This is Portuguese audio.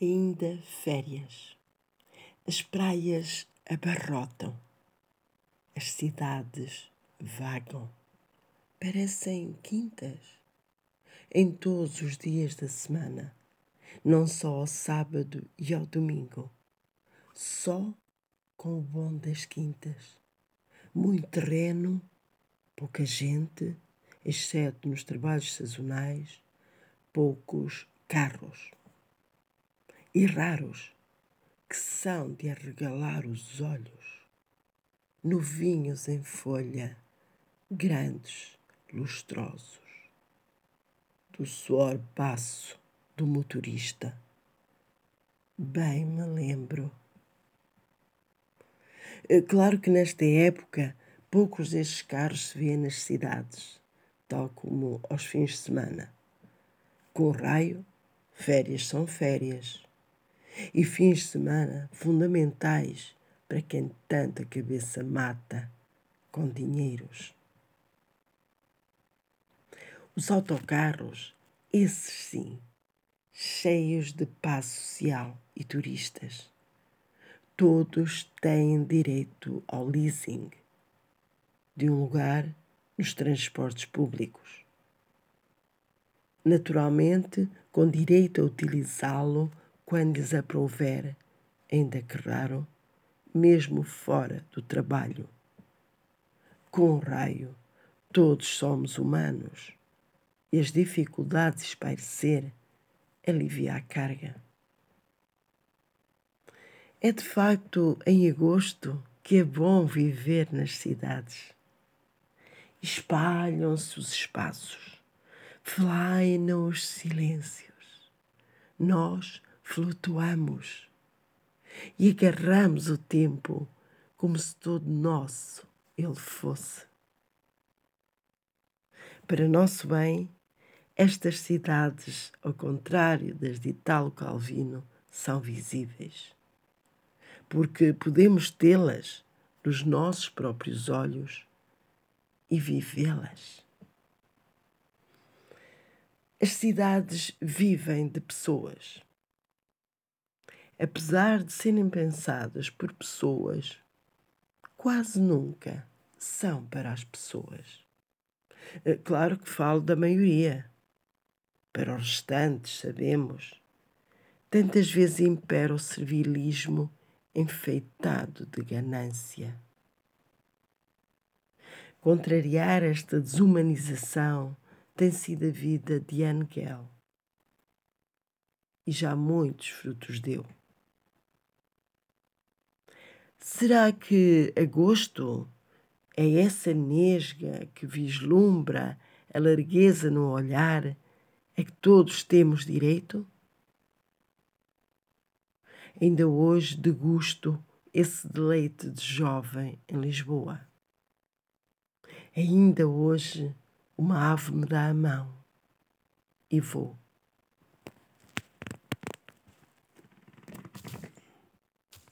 ainda férias. As praias abarrotam, as cidades vagam, parecem quintas em todos os dias da semana, não só ao sábado e ao domingo, só com o bom das quintas. Muito terreno, pouca gente, exceto nos trabalhos sazonais, poucos carros e raros que são de arregalar os olhos, novinhos em folha, grandes, lustrosos, do suor passo do motorista. Bem me lembro. É claro que nesta época poucos destes carros se vêem nas cidades, tal como aos fins de semana. Com raio, férias são férias e fins de semana fundamentais para quem tanta cabeça mata com dinheiros. Os autocarros, esses sim, cheios de paz social e turistas. Todos têm direito ao leasing de um lugar nos transportes públicos. Naturalmente, com direito a utilizá-lo quando lhes aprouver, ainda que raro, mesmo fora do trabalho. Com o raio, todos somos humanos e as dificuldades espairecer alivia a carga. É de facto em agosto que é bom viver nas cidades. Espalham-se os espaços, flainam os silêncios. Nós flutuamos e agarramos o tempo como se todo nosso ele fosse. Para nosso bem, estas cidades, ao contrário das de Italo Calvino, são visíveis, porque podemos tê-las nos nossos próprios olhos e vivê-las. As cidades vivem de pessoas apesar de serem pensadas por pessoas, quase nunca são para as pessoas. Eh, claro que falo da maioria. Para os restantes, sabemos, tantas vezes impera o servilismo enfeitado de ganância. Contrariar esta desumanização tem sido a vida de Angel. E já muitos frutos deu. Será que agosto é essa nesga que vislumbra a largueza no olhar a que todos temos direito? Ainda hoje degusto esse deleite de jovem em Lisboa. Ainda hoje uma ave me dá a mão e vou.